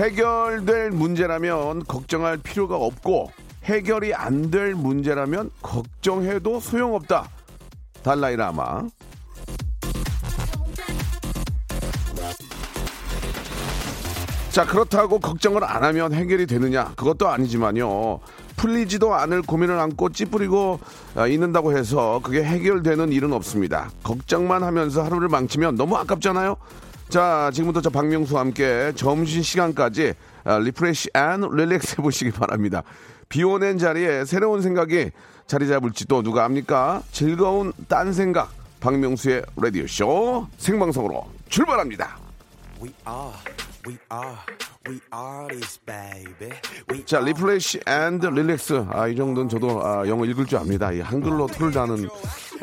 해결될 문제라면 걱정할 필요가 없고 해결이 안 될 문제라면 걱정해도 소용없다. 달라이라마. 자 그렇다고 걱정을 안 하면 해결이 되느냐? 그것도 아니지만요. 풀리지도 않을 고민을 안고 찌푸리고 아, 있는다고 해서 그게 해결되는 일은 없습니다. 걱정만 하면서 하루를 망치면 너무 아깝잖아요 자 지금부터 저 박명수와 함께 점심 시간까지 아, refresh and relax 해보시기 바랍니다. 비 오는 자리에 새로운 생각이 자리 잡을지도 누가 압니까? 즐거운 딴 생각. 박명수의 라디오쇼 생방송으로 출발합니다 We are, we are, we artist baby. We 자, refresh and relax. 아, 이 정도는 저도 아, 영어 읽을 줄 압니다. 이 한글로 토를 다는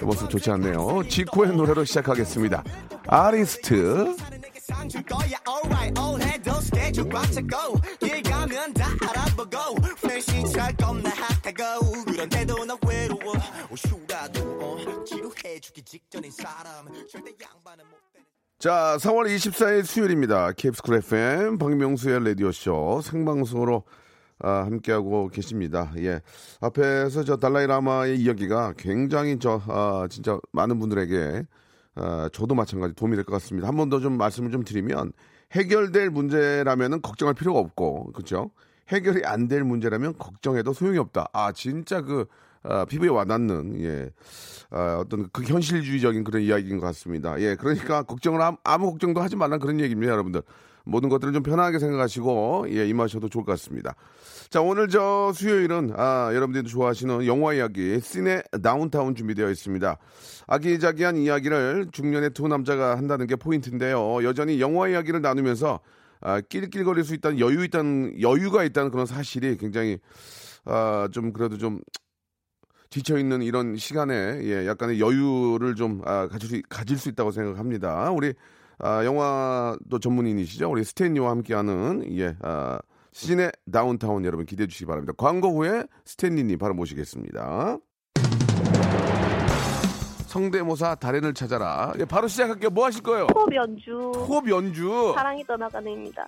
모습 좋지 않네요. 지코의 노래로 시작하겠습니다. 아리스트. 내게 상줄 거야 alright all 해도 스케줄 꽉 차고 길 가면 다 알아보고 회시찰 겁나 핫하고 그런데도 나 외로워 오슈라도 어 지루해주기 직전인 사람 절대 양반은 못 자, 4월 24일 수요일입니다. KBS 쿨 FM 박명수의 라디오쇼 생방송으로 아, 함께하고 계십니다. 예. 앞에서 저 달라이라마의 이야기가 굉장히 저, 아, 진짜 많은 분들에게 아, 저도 마찬가지 도움이 될 것 같습니다. 한 번 더 좀 말씀을 좀 드리면 해결될 문제라면은 걱정할 필요가 없고, 그렇죠? 해결이 안 될 문제라면 걱정해도 소용이 없다. 아, 진짜 그 아, 피부에 와닿는 예. 아, 어떤 그 현실주의적인 그런 이야기인 것 같습니다. 예, 그러니까 걱정을 아무, 아무 걱정도 하지 말라는 그런 얘기입니다, 여러분들. 모든 것들을 좀 편하게 생각하시고 예, 임하셔도 좋을 것 같습니다. 자, 오늘 저 수요일은 아, 여러분들도 좋아하시는 영화 이야기 시네 다운타운 준비되어 있습니다. 아기자기한 이야기를 중년의 두 남자가 한다는 게 포인트인데요. 여전히 영화 이야기를 나누면서 아, 낄낄거릴 수 있다는 여유 있다는 여유가 있다는 그런 사실이 굉장히 아, 좀 그래도 좀 지쳐 있는 이런 시간에 예, 약간의 여유를 좀 아, 가질 수 가질 수 있다고 생각합니다. 우리 아, 영화도 전문인이시죠. 우리 스탠리와 함께하는 예, 아, 시즌의 다운타운 여러분 기대해 주시기 바랍니다. 광고 후에 스탠리님 바로 모시겠습니다. 성대모사 달인을 찾아라. 예, 바로 시작할게요. 뭐 하실 거예요? 호흡 연주 호흡 연주. 사랑이 떠나가는입니다.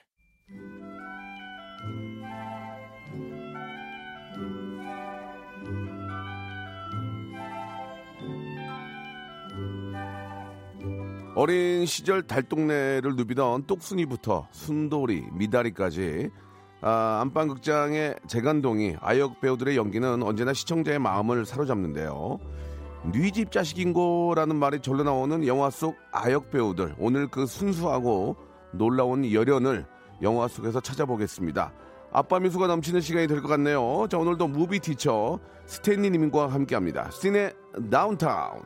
어린 시절 달동네를 누비던 똑순이부터 순돌이, 미달이까지 아, 안방극장의 재간동이 아역 배우들의 연기는 언제나 시청자의 마음을 사로잡는데요. 뉘집 자식인고라는 말이 절로 나오는 영화 속 아역 배우들 오늘 그 순수하고 놀라운 열연을 영화 속에서 찾아보겠습니다. 아빠 미소가 넘치는 시간이 될 것 같네요. 자 오늘도 movie teacher 스탠리 님과 함께합니다. 시네 다운타운.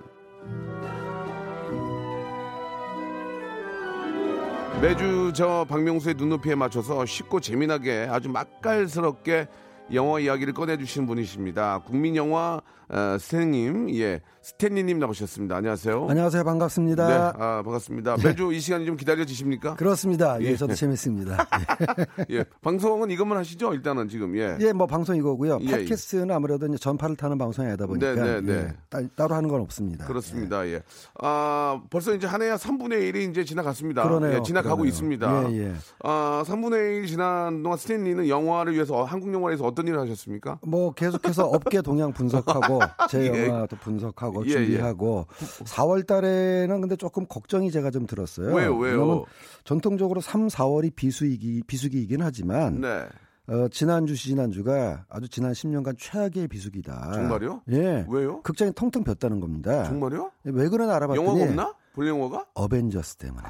매주 저 박명수의 눈높이에 맞춰서 쉽고 재미나게 아주 맛깔스럽게 영화 이야기를 꺼내주시는 분이십니다. 국민 영화 어, 스탠님, 예, 스탠리님 나오셨습니다. 안녕하세요. 안녕하세요. 반갑습니다. 네, 아, 반갑습니다. 매주 이 시간이 좀 기다려지십니까? 그렇습니다. 예, 예. 저도 재밌습니다. 예, 방송은 이것만 하시죠? 일단은 지금, 예. 예, 뭐 방송 이거고요. 예, 팟캐스트는 아무래도 이제 전파를 타는 방송이 아니다 보니까 네, 네, 네. 예, 따, 따로 하는 건 없습니다. 그렇습니다. 예. 아, 벌써 이제 한 해야 3분의 1이 이제 지나갔습니다. 그러네요. 예, 지나가고 그러네요. 있습니다. 예, 예. 아, 3분의 1 지난 동안 스탠리는 영화를 위해서 한국 영화에서 어떤 일을 하셨습니까? 뭐 계속해서 업계 동향 분석하고 제 예. 영화도 분석하고 예, 준비하고 4월 달에는 근데 조금 걱정이 제가 좀 들었어요. 왜요, 왜요? 전통적으로 3, 4월이 비수기이기 비수기이긴 하지만 네. 어, 지난주 지난주가 아주 지난 10년간 최악의 비수기다. 정말요? 예. 왜요? 극장이 텅텅 ቢ었다는 겁니다. 정말요? 왜 그러나 알아봤더니 영화가 없나? 볼 영화가? 어벤져스 때문에.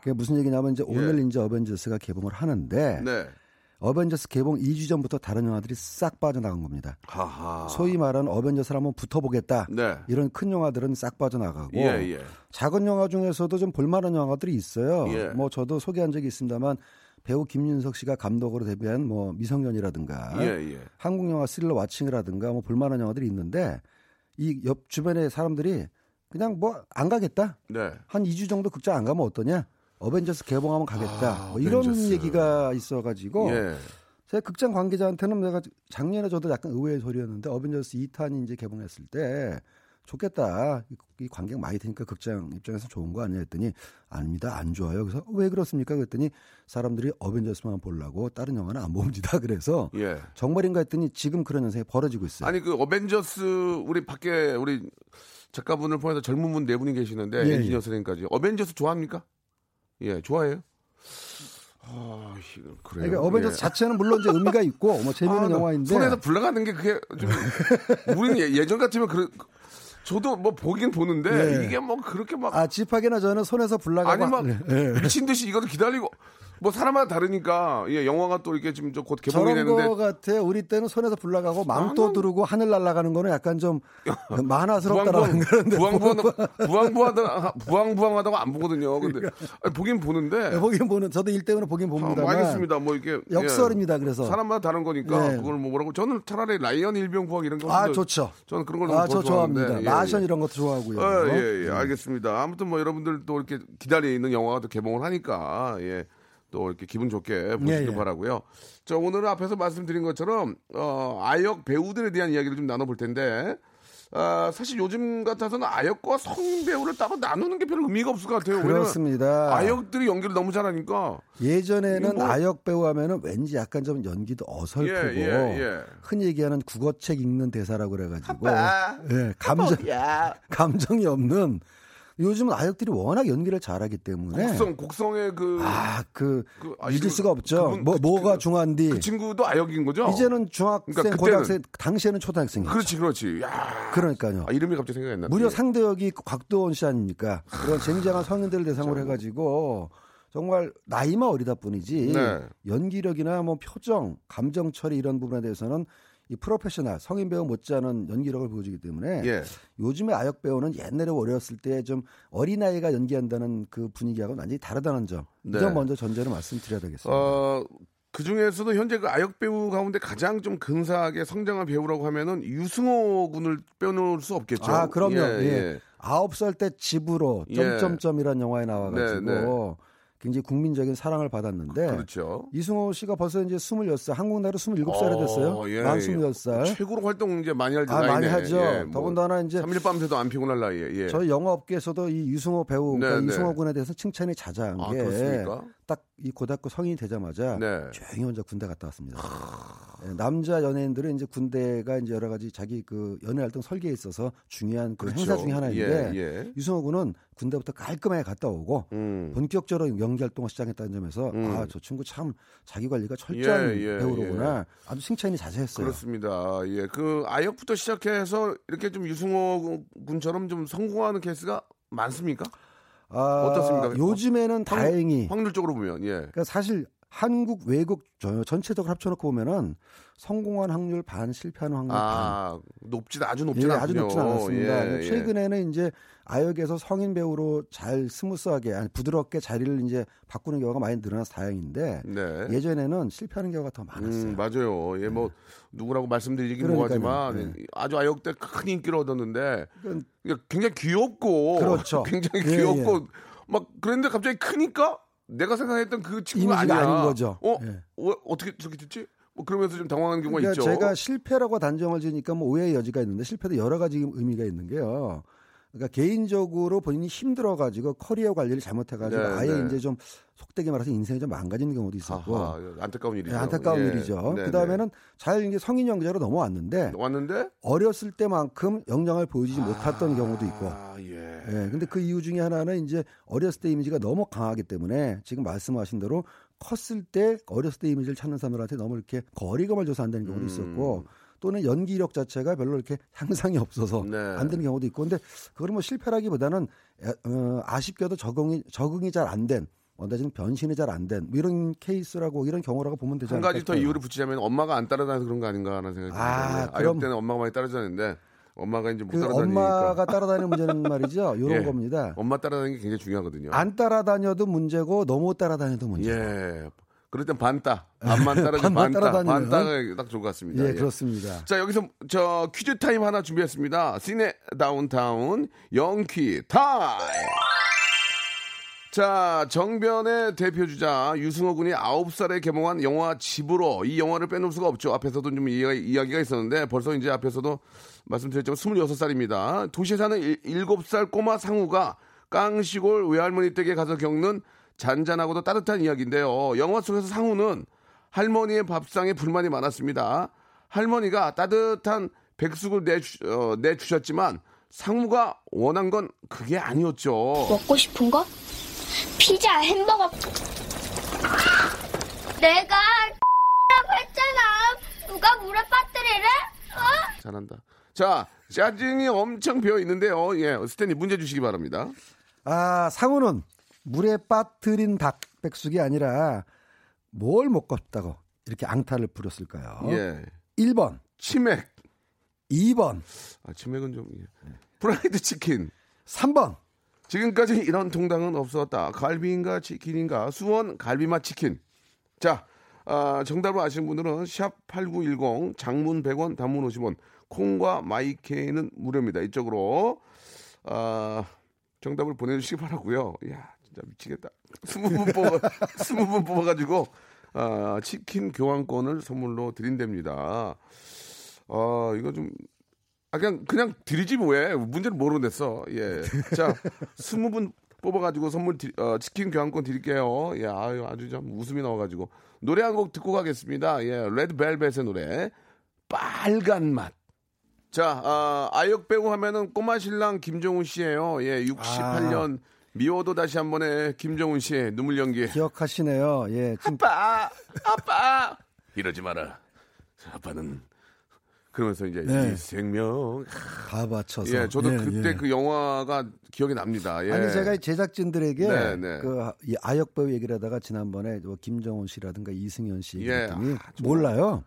그게 무슨 얘기냐면 이제 오늘 이제 어벤져스가 개봉을 하는데 네. 어벤져스 개봉 2주 전부터 다른 영화들이 싹 빠져나간 겁니다. 하하. 소위 말하는 어벤져스를 한번 붙어보겠다. 네. 이런 큰 영화들은 싹 빠져나가고 예, 예. 작은 영화 중에서도 좀 볼만한 영화들이 있어요. 예. 뭐 저도 소개한 적이 있습니다만 배우 김윤석 씨가 감독으로 데뷔한 뭐 미성년이라든가 예, 예. 한국 영화 스릴러 와칭이라든가 뭐 볼만한 영화들이 있는데 이 옆 주변의 사람들이 그냥 뭐 안 가겠다. 네. 한 2주 정도 극장 안 가면 어떠냐? 어벤져스 개봉하면 가겠다. 아, 뭐 이런 어벤져스. 얘기가 있어가지고 예. 제가 극장 관계자한테는 내가 작년에 저도 약간 의외의 소리였는데 어벤져스 2탄이 이제 개봉했을 때 좋겠다. 이, 이 관객 많이 되니까 극장 입장에서 좋은 거 아니야 했더니 아닙니다. 안 좋아요. 그래서 왜 그렇습니까? 그랬더니 사람들이 어벤져스만 보려고 다른 영화는 안 봅니다. 그래서 예. 정말인가 했더니 지금 그런 현상이 벌어지고 있어요. 아니 그 어벤져스 우리 밖에 우리 작가분을 포함해서 젊은 분 네 분이 계시는데 예, 엔지니어 예. 선생님까지 어벤져스 좋아합니까? 예, 좋아해요. 아, 그래요. 그러니까 어벤져스 예. 자체는 물론 이제 의미가 있고 뭐 재미있는 아, 나 영화인데 손에서 불나가는 게 그게 좀 우리는 예- 예전 같으면 그 저도 뭐 보긴 보는데 예. 이게 뭐 그렇게 막 아 집하게나 저는 손에서 불나가고 아니 막 예. 미친 듯이 이거를 기다리고 뭐 사람마다 다르니까 예, 영화가 또 이렇게 지금 곧 개봉이 저런 되는데 거 같아. 우리 때는 손에서 불 나가고 망토 나는- 두르고 하늘 날아가는 거는 약간 좀 만화스럽다라는 그런데 부황부황하다 부황부황하다고 안 보거든요. 근데 아니, 보긴 보는데 네, 보긴 보는 저도 일 때문에 보긴 아, 봅니다만 뭐 알겠습니다. 뭐 이렇게 역설입니다. 예. 그래서 사람마다 다른 거니까 네. 그걸 뭐 뭐라고 저는 차라리 라이언 일병 부학 이런 거 아 좋죠. 저는 그런 걸아더 저. 좋아합니다. 예, 마션 예. 이런 것도 좋아하고요. 어, 예, 예, 알겠습니다. 아무튼 뭐 여러분들 또 이렇게 기다리는 영화가 또 개봉을 하니까 예. 또 이렇게 기분 좋게 보시길 예, 예. 바라고요. 자, 오늘은 앞에서 말씀드린 것처럼 어, 아역 배우들에 대한 이야기를 좀 나눠볼 텐데 아, 사실 요즘 같아서는 아역과 성인 배우를 따로 나누는 게별 의미가 없을 것 같아요. 그렇습니다. 아역들이 연기를 너무 잘하니까 예전에는 뭐- 아역 배우 하면은 왠지 약간 좀 연기도 어설프고 예, 예, 예. 흔히 얘기하는 국어책 읽는 대사라고 그래가지고 아빠. 예, 감정 야 감정이 없는 요즘은 아역들이 워낙 연기를 잘하기 때문에 곡성 곡성의 그, 아, 그, 그, 아, 잊을 수가 없죠. 그분- 뭐, 그- 뭐가 그- 중요한디. 그 친구도 아역인 거죠? 이제는 중학생, 그러니까 고등학생, 당시에는 초등학생이죠. 그렇지 그렇지. 야, 그러니까요. 아, 이름이 갑자기 생각이 안 나. 무려 상대역이 곽도원 씨 아닙니까? 그런 쟁쟁한 성인들을 대상으로 해가지고 정말 나이만 어리다 뿐이지 네. 연기력이나 뭐 표정, 감정 처리 이런 부분에 대해서는 이 프로페셔널 성인 배우 못지않은 연기력을 보여주기 때문에 예. 요즘의 아역 배우는 옛날에 어렸을 때 좀 어린 아이가 연기한다는 그 분위기하고는 완전히 다르다는 점. 네. 이점 먼저 전제로 말씀드려야 되겠습니다. 어, 그 중에서도 현재 그 아역 배우 가운데 가장 좀 근사하게 성장한 배우라고 하면은 유승호 군을 빼놓을 수 없겠죠. 아, 그럼요. 예, 예. 예. 아홉 살때 집으로 예. 점점점이라는 영화에 나와가지고 네, 네. 굉장히 국민적인 사랑을 받았는데 그렇죠. 이승호 씨가 벌써 이제 26살, 한국 나이로 27살이 됐어요. 어, 예, 만 예. 26살. 최고로 활동 이제 많이 할 아, 나이네. 많이 하죠. 예, 뭐 더군다나 이제 3일 밤새도 안 피곤할 나이에. 예. 저희 영화 업계에서도 이 유승호 배우, 네, 그러니까 네. 이승호 군에 대해서 칭찬이 자자한 아, 게 그렇습니까? 딱 이 고등학교 성인이 되자마자 네. 조용히 혼자 군대 갔다 왔습니다. 예, 남자 연예인들은 이제 군대가 이제 여러 가지 자기 그 연애 활동 설계에 있어서 중요한 그 그렇죠. 행사 중에 하나인데 예, 예. 유승호 군은 군대부터 깔끔하게 갔다 오고 음. 본격적으로 연기 활동을 시작했다는 점에서 음. 아저 친구 참 자기 관리가 철저한 예, 예, 배우로구나 아주 칭찬이 자세했어요. 그렇습니다. 예. 그 아역부터 시작해서 이렇게 좀 유승호 군처럼 좀 성공하는 케이스가 많습니까? 아, 어떻습니까? 요즘에는 다행히 확률적으로 보면 예. 그러니까 사실 한국 외국 저- 전체적으로 합쳐놓고 보면은 성공한 확률 반 실패하는 확률 반. 아, 높진 아주 예, 높진 않군요. 아주 높진 않았습니다. 예, 예. 최근에는 이제 아역에서 성인 배우로 잘 스무스하게 아니 부드럽게 자리를 이제 바꾸는 경우가 많이 늘어나서 다행인데 네. 예전에는 실패하는 경우가 더 많았어요. 음, 맞아요. 예, 뭐 누구라고 말씀드리긴 그러니까요. 뭐하지만 네. 아주 아역 때 큰 인기를 얻었는데 이게 굉장히 귀엽고 그렇죠. 굉장히 예, 귀엽고 막 그랬는데 갑자기 크니까 내가 생각했던 그 친구가 아니야. 아닌 거죠. 어? 예. 어? 어떻게 저렇게 됐지? 뭐 그러면서 좀 당황하는 경우가 그러니까 있죠. 제가 실패라고 단정을 지으니까 뭐 오해의 여지가 있는데 실패도 여러 가지 의미가 있는 게요. 그러니까 개인적으로 본인이 힘들어가지고 커리어 관리를 잘못해가지고 네, 아예 네. 이제 좀 속되게 말해서 인생이 좀 망가지는 경우도 있었고 아하, 안타까운 일이죠. 네, 안타까운 예. 일이죠. 네, 그 다음에는 잘 이제 성인 연기자로 넘어왔는데 네. 왔는데 어렸을 때만큼 역량을 보여주지 못했던 경우도 있고. 아, 예. 예, 근데 그 이유 중에 하나는 이제 어렸을 때 이미지가 너무 강하기 때문에 지금 말씀하신 대로 컸을 때 어렸을 때 이미지를 찾는 사람들한테 너무 이렇게 거리감을 줘서 안 되는 경우도 음. 있었고 또는 연기력 자체가 별로 이렇게 향상이 없어서 네. 안 되는 경우도 있고 근데 그거는 뭐 실패라기보다는 에, 어, 아쉽게도 적응이 적응이 잘 안 된 원다지는 변신이 잘 안된뭐 이런 케이스라고 이런 경우라고 보면 되지 한 않을까 가지 더. 이유를 붙이자면 엄마가 안 따라다녀서 그런 거 아닌가 하는 생각이 아, 듭니다. 그럼- 아역 때는 엄마가 많이 따라다녔는데 엄마가 이제 못 그 따라다니니까 엄마가 따라다니는 문제는 말이죠. 이런 예. 겁니다. 엄마 따라다니는 게 굉장히 중요하거든요. 안 따라다녀도 문제고 너무 따라다녀도 문제. 예. 그럴 땐 반따. 반만 따라지 반만 반따. 반따가 딱 좋을 것 같습니다. 예, 예. 그렇습니다. 자, 여기서 저 퀴즈 타임 하나 준비했습니다. 시네 다운타운 영퀴 타임. 자, 정변의 대표 주자 유승호 군이 9살에 개봉한 영화 집으로 이 영화를 빼놓을 수가 없죠. 앞에서도 좀 이야, 이야기가 있었는데 벌써 이제 앞에서도 말씀드렸지만 26살입니다. 도시에 사는 7살 꼬마 상우가 깡시골 외할머니 댁에 가서 겪는 잔잔하고도 따뜻한 이야기인데요. 영화 속에서 상우는 할머니의 밥상에 불만이 많았습니다. 할머니가 따뜻한 백숙을 내주, 어, 내주셨지만 상무가 원한 건 그게 아니었죠. 먹고 싶은 거? 피자, 햄버거. 내가 라고 했잖아. 누가 물에 빠뜨리래? 어? 잘한다. 자, 짜증이 엄청 배어 있는데요. 예, 스탠리 문제 주시기 바랍니다. 아, 상우는 물에 빠뜨린 닭백숙이 아니라 뭘 먹고 싶다고 이렇게 앙탈을 부렸을까요? 예. 1번, 치맥. 2번, 아, 치맥은 좀. 예. 프라이드 치킨. 3번. 지금까지 이런 통닭은 없었다. 갈비인가 치킨인가? 수원 갈비맛 치킨. 자, 아, 정답을 아시는 분들은 샵 8910 장문 100원 단문 50원 콩과 마이케이는 무료입니다. 이쪽으로 아, 정답을 보내주시기 바라고요. 이야 진짜 미치겠다. 20분 뽑아 20분 뽑아가지고 아, 치킨 교환권을 선물로 드린답니다. 아 이거 좀 아, 그냥, 그냥 드리지 왜. 문제를 냈어. 예. 자, 스무 분 뽑아가지고 선물, 드, 어, 치킨 교환권 드릴게요. 예, 아유, 아주 좀 웃음이 나와가지고. 노래 한 곡 듣고 가겠습니다. 예, 레드벨벳의 노래. 빨간 맛. 자, 아, 아역 배우 하면은 꼬마 신랑 김정훈 씨예요 예, 68년 미워도 다시 한 번에 김정훈 씨의 눈물 연기. 기억하시네요. 예, 지금 아빠, 아빠. 이러지 마라. 아빠는. 그러면서 이제 네. 이 생명. 다 바쳐서. 예, 저도 예, 그때 예. 그 영화가 기억이 납니다. 예. 아니 제가 제작진들에게 네, 네. 그이 아역 배우 얘기를 하다가 지난번에 뭐 김정훈 씨라든가 이승현 씨 예, 얘기했더니 아. 몰라요.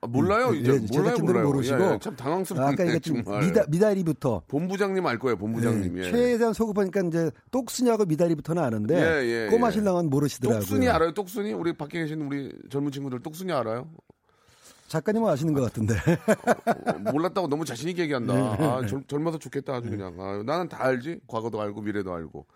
아, 몰라요, 이제 예, 몰라요, 몰라요. 모르시고 예, 참 당황스럽네 아까 얘기했던. 미다, 미다리부터 본부장님 알 거예요, 본부장님. 예, 예. 최대한 소급하니까 이제 똑순이하고 미다리부터는 아는데 예, 예, 꼬마 예. 신랑은 모르시더라고요. 똑순이 알아요, 똑순이? 우리 밖에 계신 우리 젊은 친구들 똑순이 알아요? 작가님은 아시는 것 같은데. 어, 몰랐다고 너무 자신 있게 얘기한다. 네. 아, 젊, 젊어서 좋겠다 아주 그냥. 아, 나는 다 알지. 과거도 알고 미래도 알고.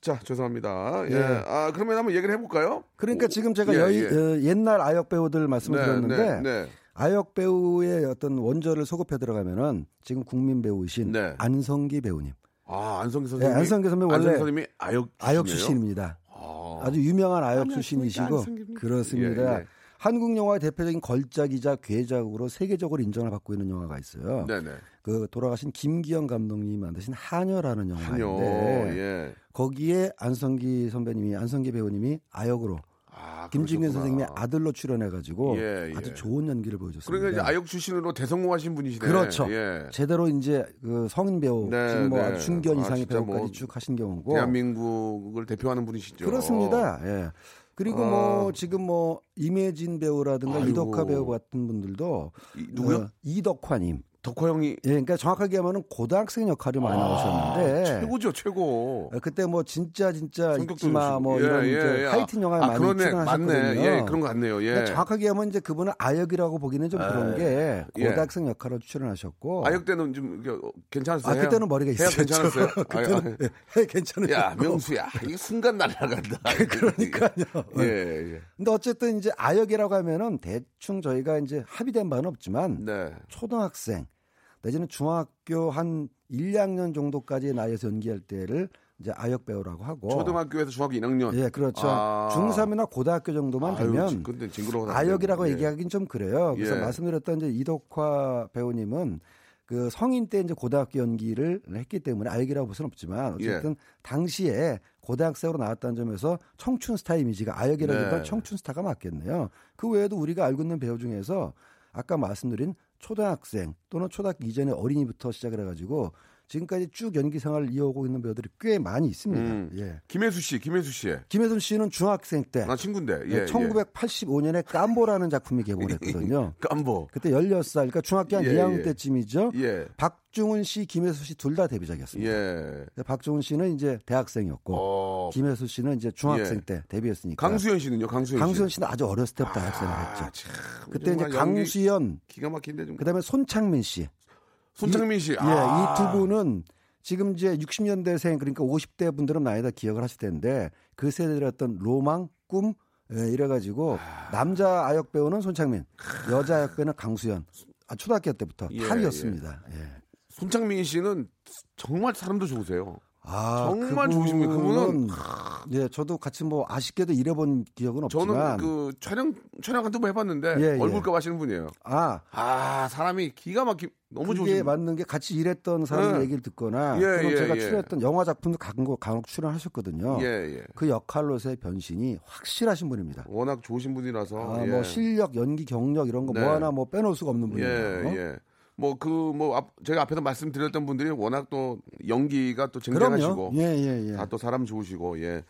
자, 죄송합니다. 예. 예. 아, 그러면 한번 얘기를 해볼까요? 그러니까 지금 제가 예, 여의, 예. 어, 옛날 아역 배우들 말씀을 네, 드렸는데 네, 네. 아역 배우의 어떤 원조를 소급해 들어가면은 지금 국민 배우이신 네. 안성기 배우님. 아, 안성기 네, 선생님. 안성기 선배 원래 안성기 선생님이 아역 아역 출신이에요? 출신입니다. 아. 아주 유명한 아역 안녕하십니까, 출신이시고. 그렇습니다. 한국 영화의 대표적인 걸작이자 괴작으로 세계적으로 인정을 받고 있는 영화가 있어요. 네네. 그 돌아가신 김기영 감독님이 만드신 한여라는. 영화인데 예. 거기에 안성기 선배님이 안성기 배우님이 아역으로 아, 그러셨구나. 선생님의 아들로 출연해가지고 예, 예. 아주 좋은 연기를 보여줬습니다. 그러니까 이제 아역 출신으로 대성공하신 분이시네. 그렇죠. 예. 제대로 이제 그 성인 배우 네, 지금 뭐 네. 아주 중견 아, 이상의 진짜 배우까지 뭐 쭉 하신 경우고 대한민국을 대표하는 분이시죠. 그렇습니다. 예. 그리고 아. 뭐 지금 뭐 이매진 배우라든가 아이고. 이덕화 배우 같은 분들도 이- 누구요? 어, 이덕화님. 덕화 형이 예, 그러니까 정확하게 하면은 고등학생 역할이 많이 아, 나오셨는데 최고죠, 최고. 어, 그때 뭐 진짜 진짜 좋으시고. 뭐 예, 이런 예, 이제 예. 하이틴 영화에 아, 많이 그러네. 출연하셨거든요. 맞네. 예, 그런 것 같네요. 예. 그러니까 정확하게 하면 이제 그분은 아역이라고 보기는 좀 그런 게 예. 고등학생 역할로 출연하셨고 아역 때는 좀 괜찮았어요. 아, 그때는 머리가 있었죠. 괜찮았어요. 그때는 아, 예, 괜찮아요. 야, 명수야. 이게 순간 날아간다. 그러니까요. 예, 예. 근데 어쨌든 이제 아역이라고 하면은 대충 저희가 이제 합의된 바는 없지만 네. 초등학생 내지는 중학교 한 1, 2학년 정도까지의 나이에서 연기할 때를 이제 아역 배우라고 하고 초등학교에서 중학교 1학년. 예, 그렇죠. 아. 중3이나 고등학교 정도만 아유, 되면 근데. 아역이라고 예. 얘기하긴 좀 그래요. 그래서 예. 말씀드렸던 이제 이덕화 배우님은 그 성인 때 이제 고등학교 연기를 했기 때문에 아역이라고 볼 수는 없지만 어쨌든 예. 당시에 고등학생으로 나왔다는 점에서 청춘 스타 이미지가 아역이라기보다 네. 청춘 스타가 맞겠네요. 그 외에도 우리가 알고 있는 배우 중에서 아까 말씀드린 초등학생 또는 초등학교 이전의 어린이부터 시작을 해가지고 지금까지 쭉 연기 생활을 이어오고 있는 배우들이 꽤 많이 있습니다. 음. 예. 김혜수 씨, 김혜수 씨. 김혜순 씨는 중학생 때나 친구인데. 예, 네, 1985년에 깜보라는 작품이 개봉했거든요. 예. 깜보. 그때 16살, 그러니까 중학교 한 예, 2학년 예. 때쯤이죠. 예. 박중훈 씨, 김혜수 씨 둘 다 데뷔작이었습니다. 예. 박중훈 씨는 이제 대학생이었고 어. 김혜수 씨는 이제 중학생 예. 때 데뷔했으니까. 강수현 씨는요? 강수현 씨. 강수현 씨는 아주 어렸을 때부터 대학생을 아, 했죠. 참, 그때 이제 강수현, 기가 막힌데 좀. 그다음에 손창민 씨. 손창민 씨. 예, 아. 이두 분은 지금 이제 60년대생 그러니까 50대 분들은 많이 다 기억을 하실 텐데 그 세대의 어떤 로망, 꿈 예, 이래가지고 남자 아역 배우는 손창민, 여자 아역 배우는 강수현. 아, 초등학교 때부터 예, 탈이었습니다. 예. 손창민 씨는 정말 사람도 좋으세요. 아, 정말 좋으신 분이에요. 그분은 예, 저도 같이 뭐 아쉽게도 일해본 기억은 없지만 저는 그 촬영 촬영 한두 번 해봤는데 예, 예. 얼굴값 하시는 분이에요. 아 아 사람이 기가 막히 너무 좋으신 분. 맞는 게 같이 일했던 사람 예. 얘기를 듣거나 예, 예, 제가 예. 출연했던 영화 작품도 간혹, 간혹 출연하셨거든요. 예 예. 그 역할로서의 변신이 확실하신 분입니다. 워낙 좋으신 분이라서. 아, 예. 뭐 실력, 연기, 경력 이런 거뭐 네. 하나 뭐 빼놓을 수가 없는 예 분이에요. 예. 뭐그 뭐 제가 앞에서 말씀드렸던 분들이 워낙 또 연기가 또. 쟁쟁하시고 예, 예, 예. 다 또 사람 좋으시고 예.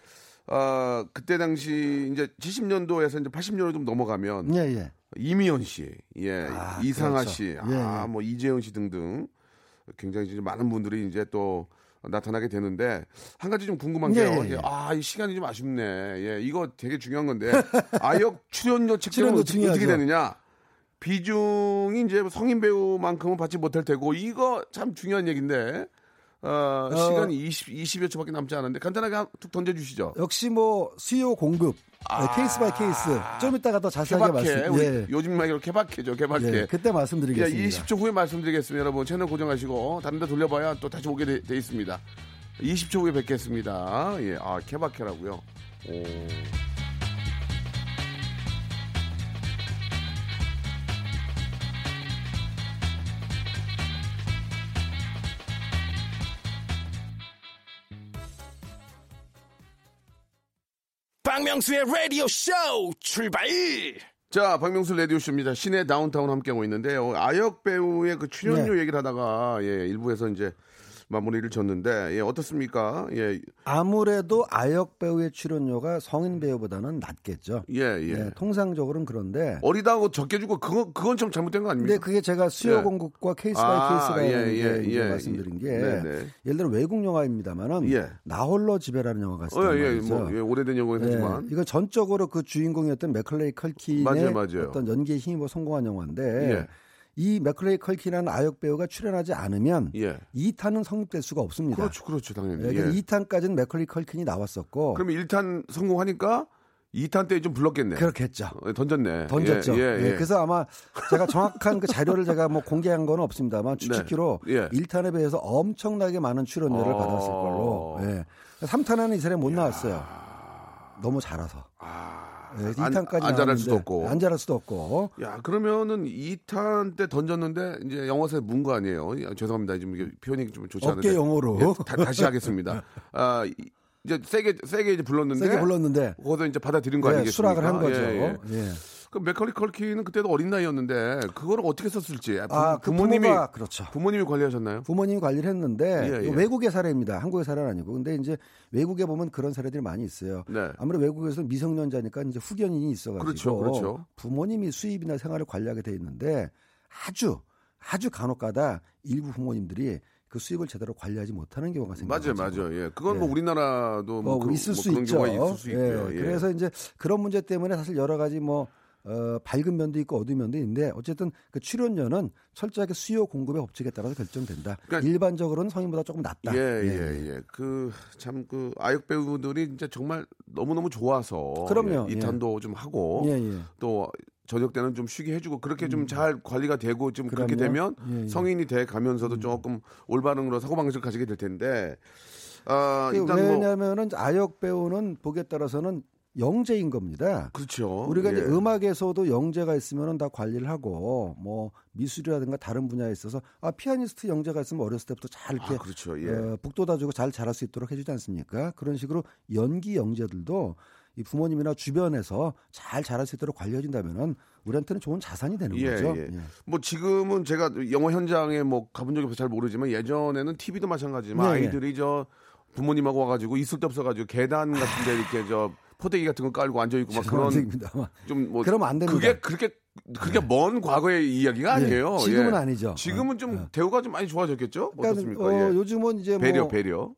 아 그때 당시 이제 70년도에서 이제 80년으로 좀 넘어가면 예, 예. 이미연 씨, 예, 아, 이상하 그렇죠. 씨, 예, 아, 예. 뭐 이재현 씨 등등 굉장히 이제 많은 분들이 이제 또 나타나게 되는데 한 가지 좀 궁금한 예, 게요. 예, 예. 아, 이 시간이 좀 아쉽네. 예, 이거 되게 중요한 건데 아역 출연료 책정은. 어떻게 되느냐? 비중이 이제 성인 배우만큼은 받지 못할 테고 이거 참 중요한 얘기인데 어, 시간이 20, 20여 초밖에 남지 않았는데 간단하게 한- 툭 던져주시죠. 역시 뭐 수요 공급 네, case by case 좀 이따가 더 자세하게 말씀. 예. 요즘 말로 케바케죠, 케바케. 예, 그때 예, 말씀드리겠습니다. 20초 후에 말씀드리겠습니다. 여러분 채널 고정하시고 다른 데 돌려봐야 또 다시 오게 돼, 돼 있습니다. 20초 후에 뵙겠습니다. 예, 아 케바케라고요. 오. 박명수의 라디오 쇼 출발! 자, 박명수 라디오쇼입니다. 시네 다운타운 함께하고 있는데요. 아역 배우의 그 출연료 네. 얘기를 하다가, 예, 일부에서 이제 마무리를 졌는데, 예, 어떻습니까? 예, 아무래도 아역 배우의 출연료가 성인 배우보다는 낮겠죠. 예, 예. 네, 통상적으로는 그런데 어리다고 적게 주고, 그건, 그건 좀 잘못된 거 아닙니까? 근데 그게 제가 수요 예. 공급과 케이스 아, by case라는 예, 게 예, 이제 예. 말씀드린 게 네, 네. 예를 들어 외국 영화입니다만은 예. 나홀로 집에라는 영화가 있어요. 어, 예, 뭐, 예, 오래된 영화긴 하지만. 이건 전적으로 그 주인공이었던 맥컬리 컬킨의 맞아요, 맞아요. 어떤 연기에 힘입어 성공한 영화인데 예. 이 맥컬리 컬킨이라는 아역 배우가 출연하지 않으면 예. 2탄은 성립될 수가 없습니다. 그렇죠, 그렇죠, 당연히. 예, 예. 그래서 2탄까지는 맥컬리 컬킨이 나왔었고 그러면 1탄 성공하니까 2탄 때 좀 불렀겠네. 그렇겠죠. 어, 던졌네. 던졌죠. 예, 예, 예, 예. 그래서 아마 제가 정확한 그 자료를 제가 뭐 공개한 건 없습니다만 추측기로 네. 예. 1탄에 비해서 엄청나게 많은 출연료를 어. 받았을 걸로. 예. 3탄에는 이 사람이 못 나왔어요. 너무 잘아서. 아, 예, 안- 2탄까지 안 잘할 수도 없고. 안 잘할 수도 없고. 야, 그러면은 2탄 때 던졌는데 이제 영화사에 문거 아니에요? 야, 죄송합니다. 지금 이게 표현이 좀 좋지 않은데. 어깨 영어로 예, 다, 시 하겠습니다. 아, 이- 이제 세게 세게 이제 불렀는데 세게 불렀는데 거기서 이제 받아들인 거 예, 아니겠습니까? 수락을 한 거죠. 예, 예. 예. 그 맥컬리 컬키는 그때도 어린 나이였는데 그거를 어떻게 썼을지 부, 아, 그 부모님이 부모가 그렇죠. 부모님이 관리하셨나요? 부모님이 관리를 했는데 예, 예. 외국의 사례입니다. 한국의 사례는 아니고. 근데 이제 외국에 보면 그런 사례들이 많이 있어요. 네. 아무래도 외국에서 미성년자니까 이제 후견인이 있어가지고 그렇죠, 그렇죠. 부모님이 수입이나 생활을 관리하게 돼 있는데 아주 아주 간혹가다 일부 부모님들이 그 수입을 제대로 관리하지 못하는 경우가 맞아요, 생겨가지고 맞아요. 예, 그건 뭐 예. 우리나라도 뭐, 뭐 그, 있을 뭐 수 있죠. 있을 수 있고요. 예. 그래서 이제 그런 문제 때문에 사실 여러 가지 뭐 어, 밝은 면도 있고 어두운 면도 있는데 어쨌든 그 출연료는 철저하게 수요 공급의 법칙에 따라서 결정된다. 그러니까- 일반적으로는 성인보다 조금 낮다. 예, 예, 예. 그, 참, 그, 아역 배우들이 진짜 정말 너무너무 좋아서. 그럼요. 예, 이탄도 좀 하고. 예, 예. 또, 저녁 때는 좀 쉬게 해주고, 그렇게 좀잘 관리가 되고, 좀 그렇게 음. 그럼요. 되면 예, 예. 성인이 돼 가면서도 조금 올바른으로 사고 방식을 가지게 될 텐데. 아, 그 일단 뭐. 왜냐하면은 아역 배우는 보기에 따라서는 영재인 겁니다. 그렇죠. 우리가 이제 예. 음악에서도 영재가 있으면은 다 관리를 하고 뭐 미술이라든가 다른 분야에 있어서 아 피아니스트 영재가 있으면 어렸을 때부터 잘 이렇게 아, 그렇죠. 예. 어, 북돋아주고 잘 자랄 수 있도록 해주지 않습니까? 그런 식으로 연기 영재들도 이 부모님이나 주변에서 잘 자랄 수 있도록 관리해준다면은 우리한테는 좋은 자산이 되는 예, 거죠. 예. 뭐 지금은 제가 영화 현장에 뭐 가본 적이 없어서 잘 모르지만 예전에는 TV도 마찬가지지만 네, 네. 아이들이 저 부모님하고 와가지고 있을 데 없어가지고 계단 같은데 이렇게 저 포대기 같은 거 깔고 앉아 있고 막 그런 죄송합니다만 좀뭐 그러면 안 됩니다. 그게 그렇게 그렇게 먼 과거의 이야기가 아니에요. 예, 지금은 예. 아니죠. 지금은 좀 어. 대우가 좀 많이 좋아졌겠죠? 그러니까 어떻습니까? 어, 예. 요즘은 이제 배려 뭐 배려.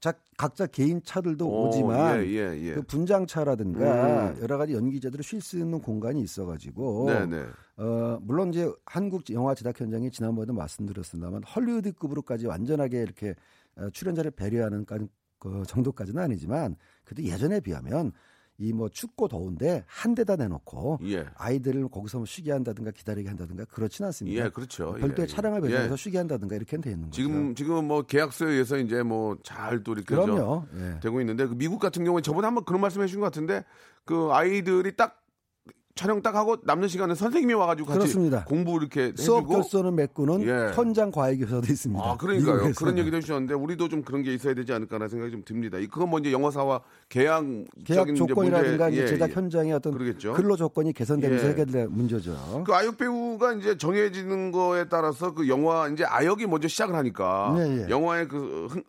자, 각자 개인 차들도 오, 오지만 예, 예, 예. 그 분장차라든가 음. 여러 가지 연기자들이 쉴수 있는 공간이 있어가지고 네네. 어, 물론 이제 한국 영화 제작 현장이 지난번에도 말씀드렸습니다만 헐리우드급으로까지 완전하게 이렇게 어, 출연자를 배려하는 까- 그 정도까지는 아니지만 그래도 예전에 비하면 이 뭐 춥고 더운데 한 대다 내놓고 예. 아이들을 거기서 뭐 쉬게 한다든가 기다리게 한다든가 그렇진 않습니다. 예, 그렇죠. 별도의 예, 차량을 예. 배정해서 쉬게 한다든가 이렇게 되는 거죠. 지금 지금 뭐 계약서에 의해서 이제 뭐 잘 또 이렇게 저 그럼요. 예. 되고 있는데 그 미국 같은 경우에 저번에 한번 그런 말씀 해 주신 것 같은데 그 아이들이 딱 촬영 딱 하고 남는 시간에 선생님이 와가지고 같이 그렇습니다. 공부 이렇게 수업 해주고 결손을 메꾸는 예. 현장 과외 교사도 있습니다. 아 그러니까요 미국에서는. 그런 얘기도 해주셨는데 우리도 좀 그런 게 있어야 되지 않을까라는 생각이 좀 듭니다. 이- 그건 뭐 이제 계약적인 계약 이제 조건이라든가 문제, 이제 예, 제작 예. 현장의 어떤 그러겠죠. 근로 조건이 개선되면서 예. 해결될 문제죠. 그 아역 배우가 이제 정해지는 거에 따라서 그 영화 이제 아역이 먼저 시작을 하니까 네, 예. 영화의 그 흥,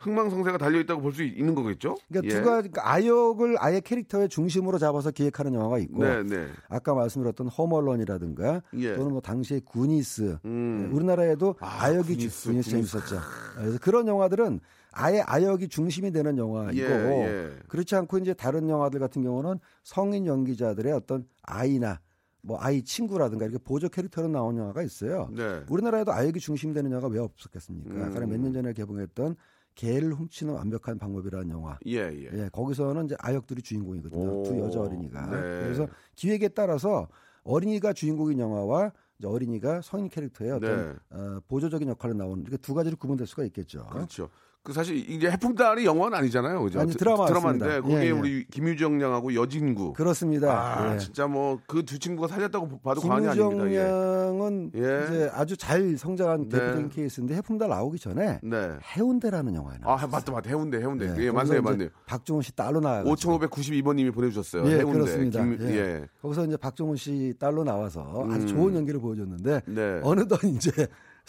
흥망성쇠가 달려 있다고 볼 수 있는 거겠죠? 그러니까 예. 두 가지 그러니까 아역을 아예 캐릭터의 중심으로 잡아서 기획하는 영화가 있고 네, 네. 아까 말씀드렸던 홈얼런이라든가 예. 또는 뭐 당시에 구니스 음. 네, 우리나라에도 아, 아, 역이 구니스, 구니스. 재밌었죠. 그래서 그런 영화들은 아예 아역이 중심이 되는 영화이고 예, 예. 그렇지 않고 이제 다른 영화들 같은 경우는 성인 연기자들의 어떤 아이나 뭐 아이 친구라든가 이렇게 보조 캐릭터로 나온 영화가 있어요. 네. 우리나라에도 아역이 중심되는 영화가 왜 없었겠습니까? 음. 가령 몇년 전에 개봉했던 개를 훔치는 완벽한 방법이라는 영화. 예, 예. 예, 거기서는 이제 아역들이 주인공이거든요. 오, 두 여자 어린이가. 네. 그래서 기획에 따라서 어린이가 주인공인 영화와 이제 어린이가 성인 캐릭터의 어떤 네. 어, 보조적인 역할을 나오는 이렇게 두 가지로 구분될 수가 있겠죠. 그렇죠. 그 사실 이제 해품딸이 영화는 아니잖아요, 그죠? 아니, 드- 드라마였습니다. 드라마인데 거기에 예, 예. 우리 김유정 양하고 여진구. 그렇습니다. 아, 예. 진짜 뭐 그 두 친구가 살렸다고 봐도 과언이 아닙니다. 김우정 예. 양은 예. 이제 아주 잘 성장한 네. 대표적인 케이스인데 해품달 나오기 전에 네. 해운대라는 영화에 아, 나왔어요. 맞다, 맞다. 해운대, 해운대. 예, 예, 맞네요, 맞네요. 박종훈 씨 딸로 나와가지고 5592번 님이 보내 주셨어요. 예, 해운대. 그렇습니다. 김- 예. 예. 거기서 이제 박종훈 씨 딸로 나와서 아주 음. 좋은 연기를 보여줬는데 네. 어느덧 이제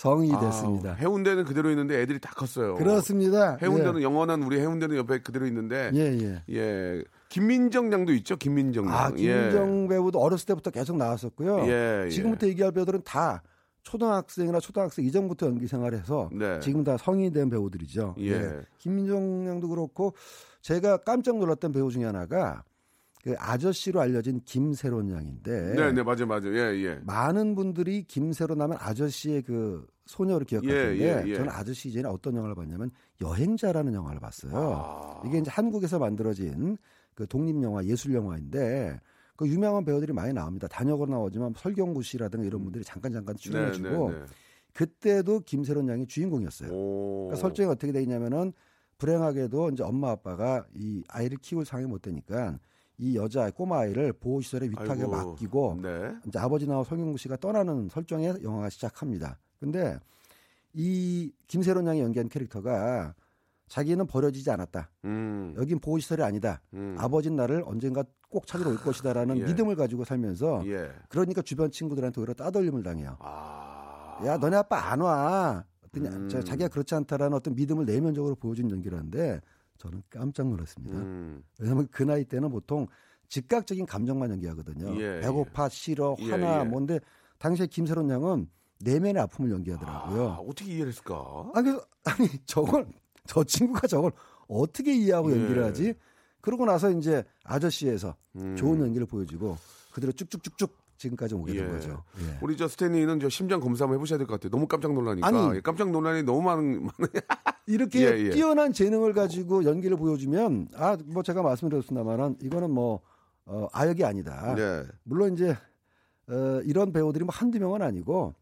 성이 됐습니다. 아, 해운대는 그대로 있는데 애들이 다 컸어요. 그렇습니다. 해운대는 영원한 우리 해운대는 옆에 그대로 있는데 예, 예. 예. 김민정 양도 있죠. 김민정 양. 아, 김민정 배우도 어렸을 때부터 계속 나왔었고요. 예, 예. 지금부터 얘기할 배우들은 다 초등학생이나 초등학생 이전부터 연기 생활해서 네. 지금 다 성인이 된 배우들이죠. 예. 김민정 양도 그렇고 제가 깜짝 놀랐던 배우 중에 하나가 그 아저씨로 알려진 김세론 양인데 네, 네, 맞아요, 맞아요. 예, 예. 많은 분들이 김세론 하면 아저씨의 그 소녀를 기억할 예, 예, 예. 저는 아저씨 이전에 어떤 영화를 봤냐면 여행자라는 영화를 봤어요. 아. 이게 이제 한국에서 만들어진 그 독립 영화 예술 영화인데 그 유명한 배우들이 많이 나옵니다. 단역으로 나오지만 설경구 씨라든가 이런 분들이 잠깐 잠깐 출연해주고 네, 네, 네. 그때도 김세론 양이 주인공이었어요. 오. 그러니까 설정이 어떻게 돼 있냐면은 불행하게도 이제 엄마 아빠가 이 아이를 키울 상황이 못 되니까 이 여자 꼬마 아이를 보호 시설에 위탁에 아이고. 맡기고 네. 이제 아버지 나와 성경구 씨가 떠나는 설정의 영화가 시작합니다. 근데 이 김세론 양이 연기한 캐릭터가 자기는 버려지지 않았다. 음. 여긴 보호시설이 아니다. 음. 아버지 나를 언젠가 꼭 찾으러 올 것이다라는 예. 믿음을 가지고 살면서 예. 그러니까 주변 친구들한테 오히려 따돌림을 당해요. 아. 야, 너네 아빠 안 와. 어떤 음. 자- 자기가 그렇지 않다라는 어떤 믿음을 내면적으로 보여준 연기라는데 저는 깜짝 놀랐습니다. 음. 왜냐하면 그 나이 때는 보통 즉각적인 감정만 연기하거든요. 예, 배고파, 싫어, 예, 화나, 예. 뭔데 당시에 김세론 양은 내면의 아픔을 아, 연기하더라고요. 어떻게 이해를 했을까? 아, 그래서 아니 저걸 저 친구가 저걸 어떻게 이해하고 예. 연기를 하지? 그러고 나서 이제 아저씨에서 음. 좋은 연기를 보여주고 그대로 쭉쭉쭉쭉 지금까지 오게 된 예. 거죠. 예. 우리 저 스탠리는 저 심장 검사 한번 해보셔야 될 것 같아요. 너무 깜짝 놀라니까. 아니. 예, 깜짝 놀라니 너무 많은. 이렇게 예, 예. 뛰어난 재능을 가지고 연기를 보여주면 아 뭐 제가 말씀드렸습니다만은 이거는 뭐 어, 아역이 아니다. 네. 물론 이제 어, 이런 배우들이 뭐 한두 명은 아니고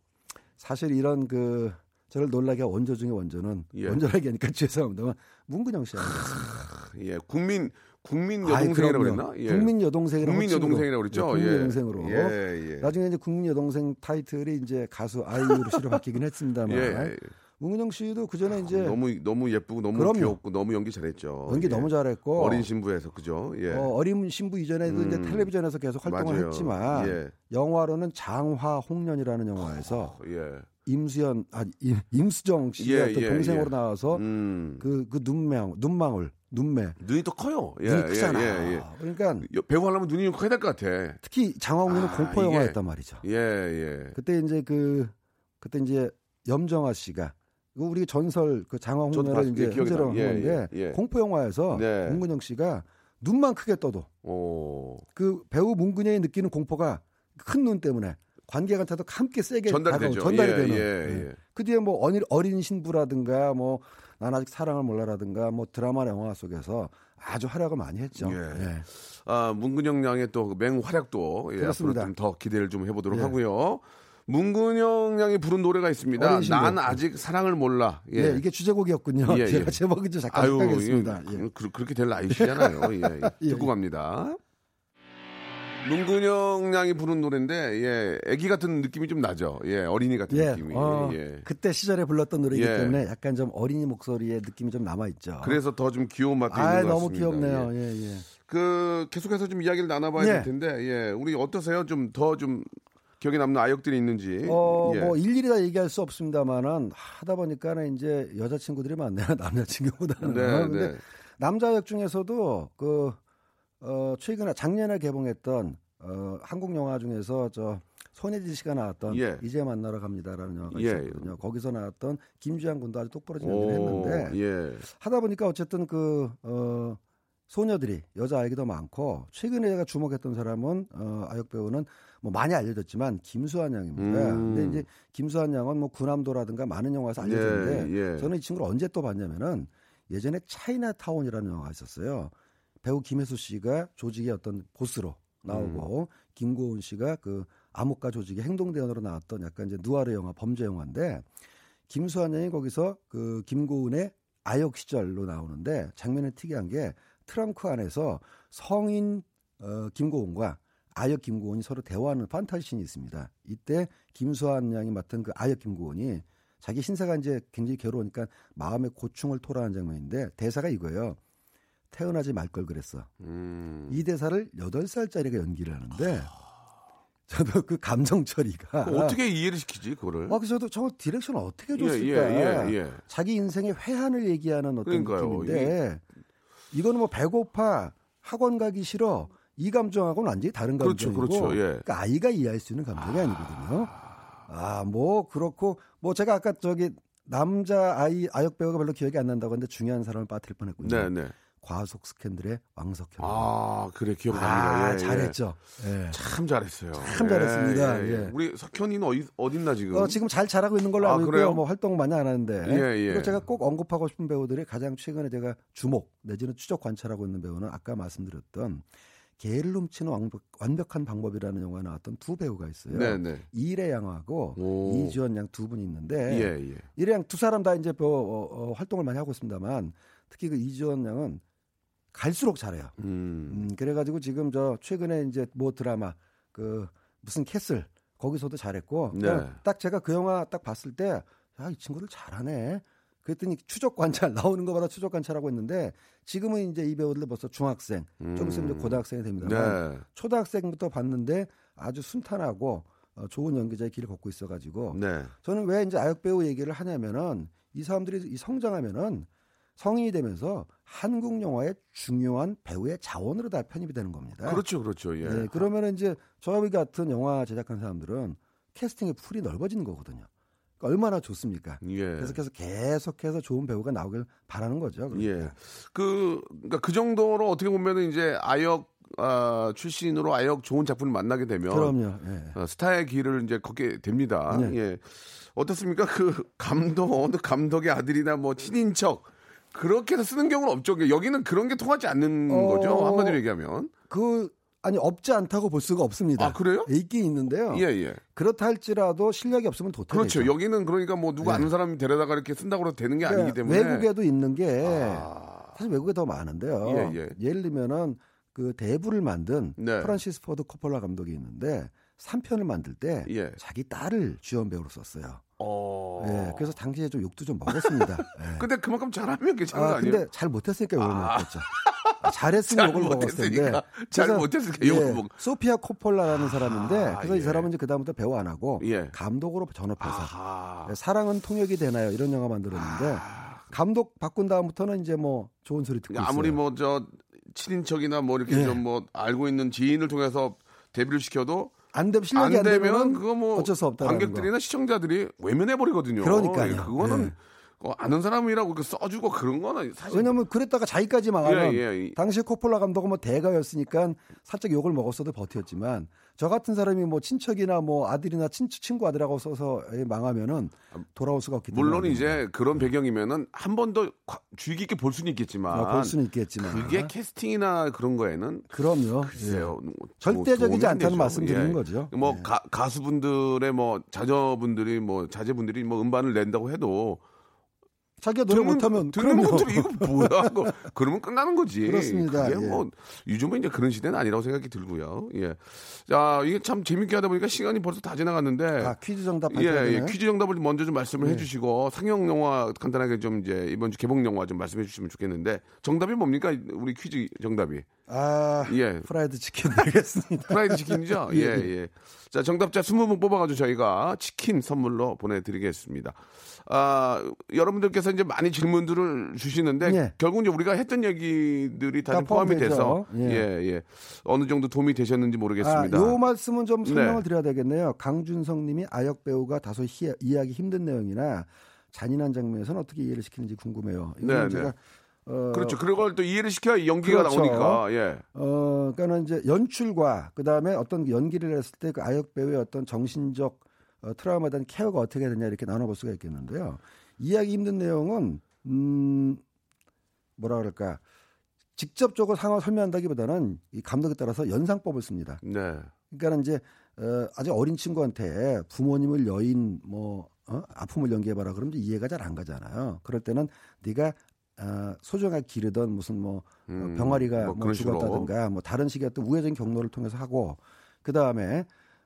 사실 이런 그 저를 놀라게 한 원조 중에 원조는 예. 원조라기 하니까 죄송합니다만 문근영 씨? 예. 국민 국민 여동생이라고. 그랬나? 예. 국민 여동생이라고 국민. 여동생이라고 그랬죠. 네, 국민 예. 여동생으로. 예, 예. 나중에 이제 국민 여동생 타이틀이 이제 가수 아이유로 실어 바뀌긴 했습니다만 예, 예. 문근영 씨도 그 전에 이제 너무 너무 예쁘고 너무 그럼요. 귀엽고 너무 연기 잘했죠. 연기 예. 너무 잘했고 어린 신부에서 그죠? 예. 어, 어린 신부 이전에도 이제 음. 텔레비전에서 계속 활동을 맞아요. 했지만 예. 영화로는 장화 홍련이라는 영화에서 예. 임수연 아 임, 임수정 씨의 예, 예, 동생으로 예. 나와서 음. 그그 눈망 눈망울 눈매 눈이 더 커요. 예, 눈이 크잖아. 그러니까 예. 배우 하려면 눈이 좀 커야 될 것 같아. 특히 장화홍련은 아, 공포 영화였단 말이죠. 예, 예. 그때 이제 그 그때 이제 염정아 씨가 그 우리 전설 그 장화홍련을 봤- 이제 예, 현재로. 한 예, 건데 예, 예. 공포 영화에서 네. 문근영 씨가 눈만 크게 떠도 오. 그 배우 문근영이 느끼는 공포가 큰 눈 때문에 관객한테도 함께 세게 전달이 다가오고 되죠. 전달이 예, 되는. 예, 예. 예. 그 뒤에 뭐 어린, 어린 신부라든가 뭐 난 아직 사랑을 몰라라든가 뭐 드라마 영화 속에서 아주 활약을 많이 했죠. 예. 예. 아, 문근영 양의 또 맹활약도 예, 앞으로 그렇습니다. 좀더 기대를 좀 해보도록 예. 하고요. 문근영 양이 부른 노래가 있습니다. 난 아직 사랑을 몰라. 예. 예, 이게 주제곡이었군요. 예, 제가 예. 제목이 좀 잠깐 아유, 헷갈렸습니다. 예, 예. 그, 렇게 될 나이시잖아요. 예, 예. 예, 듣고 예. 갑니다. 문근영 양이 부른 노래인데, 예, 애기 같은 느낌이 좀 나죠. 예, 어린이 같은 예, 느낌이. 어, 예. 그때 시절에 불렀던 노래이기 예. 때문에 약간 좀 어린이 목소리의 느낌이 좀 남아 있죠. 그래서 더 좀 귀여운 맛도 아, 있는 것 너무 같습니다. 귀엽네요. 예. 예, 예. 그 계속해서 좀 이야기를 나눠봐야 예. 될 텐데, 예, 우리 어떠세요? 좀 더좀 기억에 남는 아역들이 있는지. 어, 예. 뭐 일일이 다 얘기할 수 없습니다만은 하다 보니까는 이제 여자 친구들이 많네요. 남자 친구보다는. 네, 근데 네. 남자 역 중에서도 그 어, 최근에 작년에 개봉했던 어, 한국 영화 중에서 저 손예진 씨가 나왔던 예. 이제 만나러 갑니다라는 영화가 예. 있었거든요. 거기서 나왔던 김주한 군도 아주 똑부러진 연기를 오, 했는데 예. 하다 보니까 어쨌든 그 어, 소녀들이 여자 아이기도 많고 최근에 제가 주목했던 사람은 어, 아역 배우는 뭐 많이 알려졌지만 김수환 양입니다. 음. 근데 이제 김수환 양은 뭐 구남도라든가 많은 영화에서 알려졌는데 예, 예. 저는 이 친구를 언제 또 봤냐면은 예전에 차이나타운이라는 영화가 있었어요. 배우 김혜수 씨가 조직의 어떤 보스로 나오고 음. 김고은 씨가 그 암흑가 조직의 행동 대원으로 나왔던 약간 이제 누아르 영화 범죄 영화인데 김수환 양이 거기서 그 김고은의 아역 시절로 나오는데 장면이 특이한 게 트렁크 안에서 성인 어, 김고은과 아역 김고은이 서로 대화하는 판타지 씬이 있습니다. 이때 김수환 양이 맡은 그 아역 김고은이 자기 신사가 이제 굉장히 괴로우니까 마음의 고충을 토로하는 장면인데 대사가 이거예요. 태어나지 말 걸 그랬어. 음. 이 대사를 8살짜리가 연기를 하는데 저도 그 감정 처리가 어떻게 이해를 시키지, 그거를? 아, 저도 저 디렉션을 어떻게 예, 줬을까? 예, 예, 예. 자기 인생의 회한을 얘기하는 어떤 그러니까요. 느낌인데 이거는 뭐 배고파 학원 가기 싫어 이 감정하고는 완전히 다른 그렇죠, 감정이고 그렇죠, 예. 그러니까 아이가 이해할 수 있는 감정이 아... 니거든요 아, 뭐 그렇고 뭐 제가 아까 저기 남자 아이 아역 배우가 별로 기억이 안 난다고 했는데 중요한 사람을 빠뜨릴 뻔했군요. 네, 네. 과속 스캔들의 왕석현. 아, 그래, 아, 기억납니다. 예, 예. 잘했죠. 예. 참 잘했어요. 참 잘했습니다. 예. 우리 석현이는 어디, 어딨나, 지금? 어, 지금 잘 자라고 있는 걸로 아, 알고 그래요? 있고요. 뭐 활동 많이 안 하는데. 예, 예. 제가 꼭 언급하고 싶은 배우들이 가장 최근에 제가 주목 내지는 추적 관찰하고 있는 배우는 아까 말씀드렸던 개를 훔치는 완벽, 완벽 한 방법이라는 영화에 나왔던 두 배우가 있어요. 네, 네. 이래 양하고 오. 이주연 양 두 분이 있는데 예, 예. 이래 양 두 사람 다 이제 뭐, 어, 어, 활동을 많이 하고 있습니다만 특히 그 이주연 양은 갈수록 잘해요. 음. 음, 그래가지고 지금 저 최근에 이제 뭐 드라마 그 무슨 캐슬 거기서도 잘했고 네. 딱 제가 그 영화 딱 봤을 때 야 이 친구 잘하네. 그랬더니 추적 관찰 나오는 것보다 추적 관찰하고 있는데 지금은 이제 이 배우들 벌써 중학생, 좀 있으면 이제 고등학생이 됩니다만 음. 네. 초등학생부터 봤는데 아주 순탄하고 어, 좋은 연기자의 길을 걷고 있어가지고 네. 저는 왜 이제 아역 배우 얘기를 하냐면은 이 사람들이 이 성장하면은 성인이 되면서 한국 영화의 중요한 배우의 자원으로 다 편입이 되는 겁니다. 그렇죠, 그렇죠. 예. 네, 그러면 이제 저희 같은 영화 제작한 사람들은 캐스팅의 풀이 넓어지는 거거든요. 그러니까 얼마나 좋습니까? 예. 계속해서 계속해서 좋은 배우가 나오길 바라는 거죠. 그러니까. 예. 그, 그러니까 그 정도로 어떻게 보면은 이제 아역 아, 출신으로 아역 좋은 작품을 만나게 되면 그럼요. 예. 어, 스타의 길을 이제 걷게 됩니다. 네. 예. 어떻습니까? 그 감독, 어느 감독의 아들이나 뭐 친인척 그렇게 해서 쓰는 경우는 없죠. 여기는 그런 게 통하지 않는 어, 거죠. 한마디로 얘기하면. 그 아니 없지 않다고 볼 수가 없습니다. 아, 그래요? 있긴 있는데요. 예, 예. 그렇다 할지라도 실력이 없으면 도태되죠. 그렇죠. 여기는 그러니까 뭐 누구 네. 아는 사람 데려다가 이렇게 쓴다고 해서 되는 게 그러니까 아니기 때문에. 외국에도 있는 게 아, 사실 외국에 더 많은데요. 예, 예. 예를 들면은 그 대부를 만든 네. 프란시스 포드 코폴라 감독이 있는데 3편을 만들 때 예. 자기 딸을 주연 배우로 썼어요. 어. 예, 그래서 당시에 좀 욕도 좀 먹었습니다. 예. 근데 그만큼 잘하면 괜찮은 거 아, 아니에요? 근데 잘 못했으니까 욕을 아. 먹었죠. 아, 잘했으면 잘 욕을 먹었을 텐데. 잘 못했으니까 욕을 예, 먹- 소피아 코폴라라는 사람인데 그래서 예. 이 사람은 이제 그 다음부터 배우 안 하고 예. 감독으로 전업해서. 예, 사랑은 통역이 되나요? 이런 영화 만들었는데 아. 감독 바꾼 다음부터는 이제 뭐 좋은 소리 듣고 있어요. 아무리 뭐 저 친인척이나 뭐 이렇게 예. 좀뭐 알고 있는 지인을 통해서 데뷔를 시켜도 안 되면 실력이 안, 안 되면 되면 그거 뭐 어쩔 수 없다. 관객들이나 시청자들이 외면해 버리거든요. 그러니까요. 그거는 예. 어, 아는 사람이라고 그 써주고 그런 거는 사실 왜냐면 그랬다가 자기까지 망하면 예, 예. 당시 코폴라 감독은 뭐 대가였으니까 살짝 욕을 먹었어도 버텼지만 저 같은 사람이 뭐 친척이나 뭐 아들이나 친, 친구 아들하고 써서 망하면은 돌아올 수가 없기 때문에 물론 이제 그런 배경이면은 한 번 더 주의 깊게 볼 수는 있겠지만 어, 볼 수는 있겠지만 그게 캐스팅이나 그런 거에는 그럼요. 예. 글쎄요. 뭐 절대적이지 않다는 되죠. 말씀 드리는 예. 거죠. 뭐 예. 가, 가수분들의 뭐 자녀분들이 뭐 자제분들이 뭐 음반을 낸다고 해도 자기가 노래 못하면 듣는. 분들이 이거 뭐야? 하고 그러면 끝나는 거지. 그렇습니다. 그게 예. 뭐 요즘은 이제 그런 시대는 아니라고 생각이 들고요. 예. 자, 이게 참 재밌게 하다 보니까 시간이 벌써 다 지나갔는데 아, 퀴즈 정답 예? 예, 퀴즈 정답을 먼저 좀 말씀을 네. 해주시고 상영 영화 간단하게 좀 이제 이번 주 개봉 영화 좀 말씀해 주시면 좋겠는데 정답이 뭡니까 우리 퀴즈 정답이 아, 예 프라이드 치킨 드리겠습니다. 프라이드 치킨이죠 예 예. 자 정답자 20분 뽑아가지고 저희가 치킨 선물로 보내드리겠습니다. 아 여러분들께서 이제 많이 질문들을 주시는데 예. 결국 이제 우리가 했던 얘기들이 다, 포함이. 돼서 예. 예 예. 어느 정도 도움이 되셨는지 모르겠습니다. 아, 요 말씀은 좀 설명을 네. 드려야 되겠네요. 강준성 님이 아역 배우가 다소 희, 이해하기 힘든 내용이나 잔인한 장면에서는 어떻게 이해를 시키는지 궁금해요. 이거는 네, 제가 네. 어, 그렇죠. 그걸 또 이해를 시켜야 연기가 그렇죠. 나오니까 예. 어, 그러니까는 이제 연출과 그다음에 어떤 연기를 했을 때 그 아역 배우의 어떤 정신적 어, 트라우마에 대한 케어가 어떻게 되냐 이렇게 나눠볼 수가 있겠는데요. 이해하기 힘든 내용은 음 뭐라 그럴까 직접적으로 상황을 설명한다기보다는 이 감독에 따라서 연상법을 씁니다. 네. 그러니까 이제 어, 아주 어린 친구한테 부모님을 여인 뭐 어? 아픔을 연기해봐라 그러면 이해가 잘 안 가잖아요. 그럴 때는 네가 어, 소중하게 기르던 무슨 뭐 어, 음, 병아리가 뭐 뭐. 죽었다든가 뭐 다른 식의 어떤 우회적인 경로를 통해서 하고 그 다음에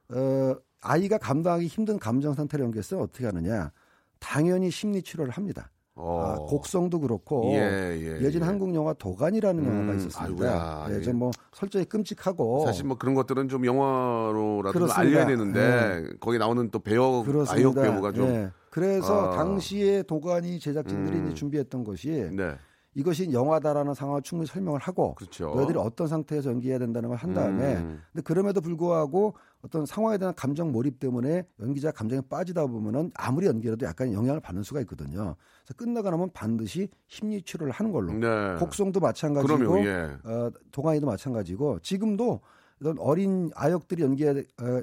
어, 아이가 감당하기 힘든 감정 상태를 연기했으면 어떻게 하느냐? 당연히 심리 치료를 합니다. 어. 아, 곡성도 그렇고 예, 예, 예전 예. 한국 영화 도간이라는 음, 영화가 있었습니다. 아이고야, 예, 예. 좀뭐 설정이 끔찍하고 사실 뭐 그런 것들은 좀 영화로라도 좀 그렇습니다. 알려야 되는데 거기 나오는 또 그렇습니다. 아역 배우가 좀 예. 그래서 아. 당시에 도가니 제작진들이 음. 이제 준비했던 것이 네. 이것이 영화다라는 상황을 충분히 설명을 하고 그렇죠. 너희들이 어떤 상태에서 연기해야 된다는 걸 한 다음에 음. 근데 그럼에도 불구하고 어떤 상황에 대한 감정 몰입 때문에 연기자 감정에 빠지다 보면은 아무리 연기해도 약간 영향을 받는 수가 있거든요. 그래서 끝나고 나면 반드시 심리 치료를 하는 걸로. 네. 곡성도 마찬가지고 그럼요. 예. 어, 동아이도 마찬가지고 지금도 이런 어린 아역들이 연기 어,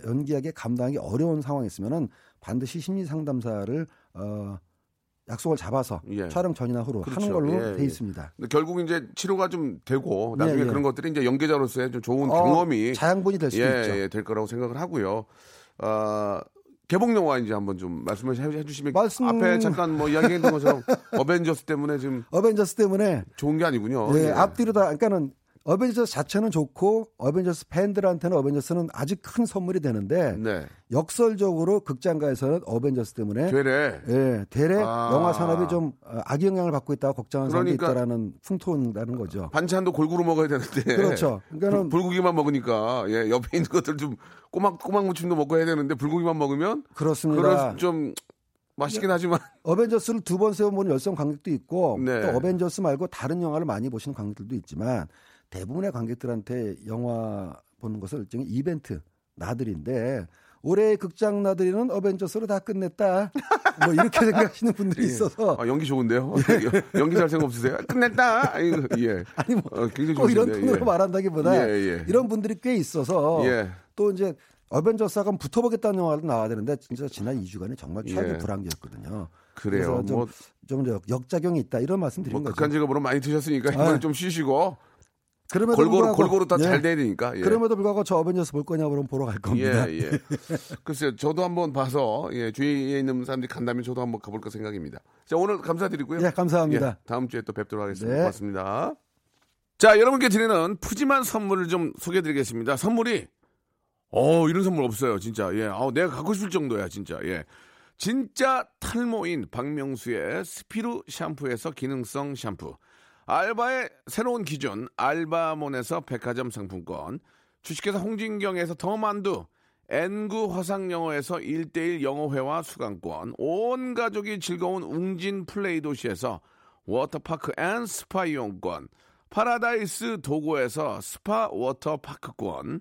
연기하기 감당하기 어려운 상황이 있으면은 반드시 심리 상담사를 어, 약속을 잡아서 예. 촬영 전이나 후로 그렇죠. 하는 걸로 예, 돼 예. 있습니다. 근데 결국 이제 치료가 좀 되고 나중에 예, 예. 그런 것들이 이제 연기자로서의 좀 좋은 어, 경험이 자양분이 될 수도 예, 있죠. 예, 될 거라고 생각을 하고요. 아, 개봉 영화 이제 한번 좀 말씀을 해- 해주시면 말씀- 앞에 잠깐 뭐 이야기했던 것처럼 어벤져스 때문에 지금 어벤져스 때문에 좋은 게 아니군요. 예, 예. 앞뒤로 다 그러니까는 어벤져스 자체는 좋고 어벤져스 팬들한테는 어벤져스는 아주 큰 선물이 되는데 네. 역설적으로 극장가에서는 어벤져스 때문에 되래. 예, 대래 아. 영화 산업이 좀 어, 악영향을 받고 있다고 걱정하는 사람이 그러니까 있다라는 풍토라는 거죠. 반찬도 골고루 먹어야 되는데. 그렇죠. 그러니까는 불, 고기만 먹으니까 예, 옆에 있는 것들 좀 꼬막 꼬막 무침도 먹고 해야 되는데 불고기만 먹으면 그렇습니다. 좀 맛있긴 하지만 어벤져스를 두 번 세워 보는 열성 관객도 있고 네. 또 어벤져스 말고 다른 영화를 많이 보시는 관객들도 있지만 대부분의 관객들한테 영화 보는 것을 일종의 이벤트 나들인데 올해의 극장 나들이는 어벤져스로 다 끝냈다. 뭐 이렇게 생각하시는 분들이 있어서 아, 연기 좋은데요. 연기 잘 생각 없으세요? 끝냈다. 아이고, 예. 아니 뭐 어, 이런 톤으로 예. 말한다기보다 예, 예. 이런 분들이 꽤 있어서 예. 또 이제 어벤져스하고 붙어보겠다는 영화도 나와야 되는데 진짜 지난 2주간에 정말 최악의 예. 불황기였거든요. 그래요. 좀, 뭐, 좀 역- 역작용이 있다 이런 말씀 드린 뭐 거죠. 극한 직업으로 많이 드셨으니까 이번에 아. 좀 쉬시고 그럼에도 골고루 불구하고- 골고루 다잘 예. 돼야 되니까. 예. 그럼에도 불구하고 저 어벤져스 볼 거냐 그러면 보러 갈 겁니다. 예, 예. 글쎄요, 저도 한번 봐서, 예, 주위에 있는 사람들이 간다면 저도 한번 가볼까 생각입니다. 자, 오늘 감사드리고요. 예, 감사합니다. 예, 다음 주에 또 뵙도록 하겠습니다. 네. 고맙습니다. 자, 여러분께 드리는 푸짐한 선물을 좀 소개해 드리겠습니다. 선물이, 어, 이런 선물 없어요, 진짜. 예, 아 내가 갖고 싶을 정도야, 진짜. 예. 진짜 탈모인 박명수의 스피루 샴푸에서 기능성 샴푸. 알바의 새로운 기준 알바몬에서 백화점 상품권 주식회사 홍진경에서 더 만두 N구 화상영어에서 1대1 영어회화 수강권 온 가족이 즐거운 웅진 플레이 도시에서 워터파크 앤 스파 이용권 파라다이스 도고에서 스파 워터파크권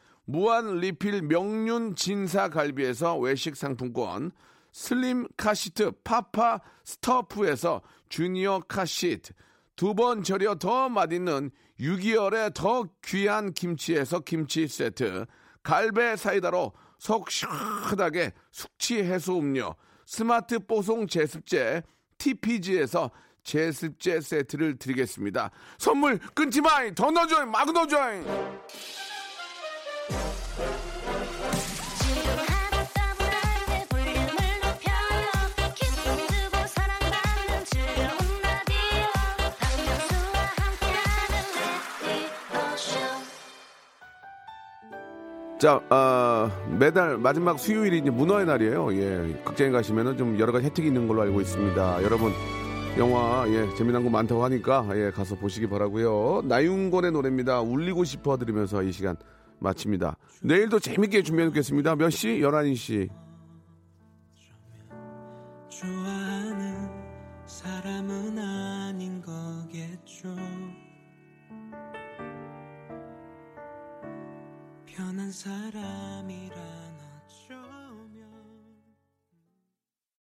무한 리필 명륜 진사 갈비에서 외식 상품권, 슬림 카시트 파파 스토프에서 주니어 카시트, 두 번 절여 더 맛있는 6개월의 더 귀한 김치에서 김치 세트, 갈배 사이다로 속 시원하게 숙취 해소 음료, 스마트 뽀송 제습제 TPG에서 제습제 세트를 드리겠습니다. 선물 끊지 마! 더 넣어줘! 막 넣어줘! 지 자, 아, 매달 마지막 수요일이 이제 문화의 날이에요. 예, 극장에 가시면은 좀 여러 가지 혜택이 있는 걸로 알고 있습니다. 여러분, 영화, 예, 재미난 거 많다고 하니까, 예, 가서 보시기 바라고요 나윤권의 노래입니다. 울리고 싶어 들으면서 이 시간 마칩니다. 내일도 재밌게 준비해 놓겠습니다. 몇 시? 11시. 좋아하는 사람은 아닌 거겠죠. 편한 사람이라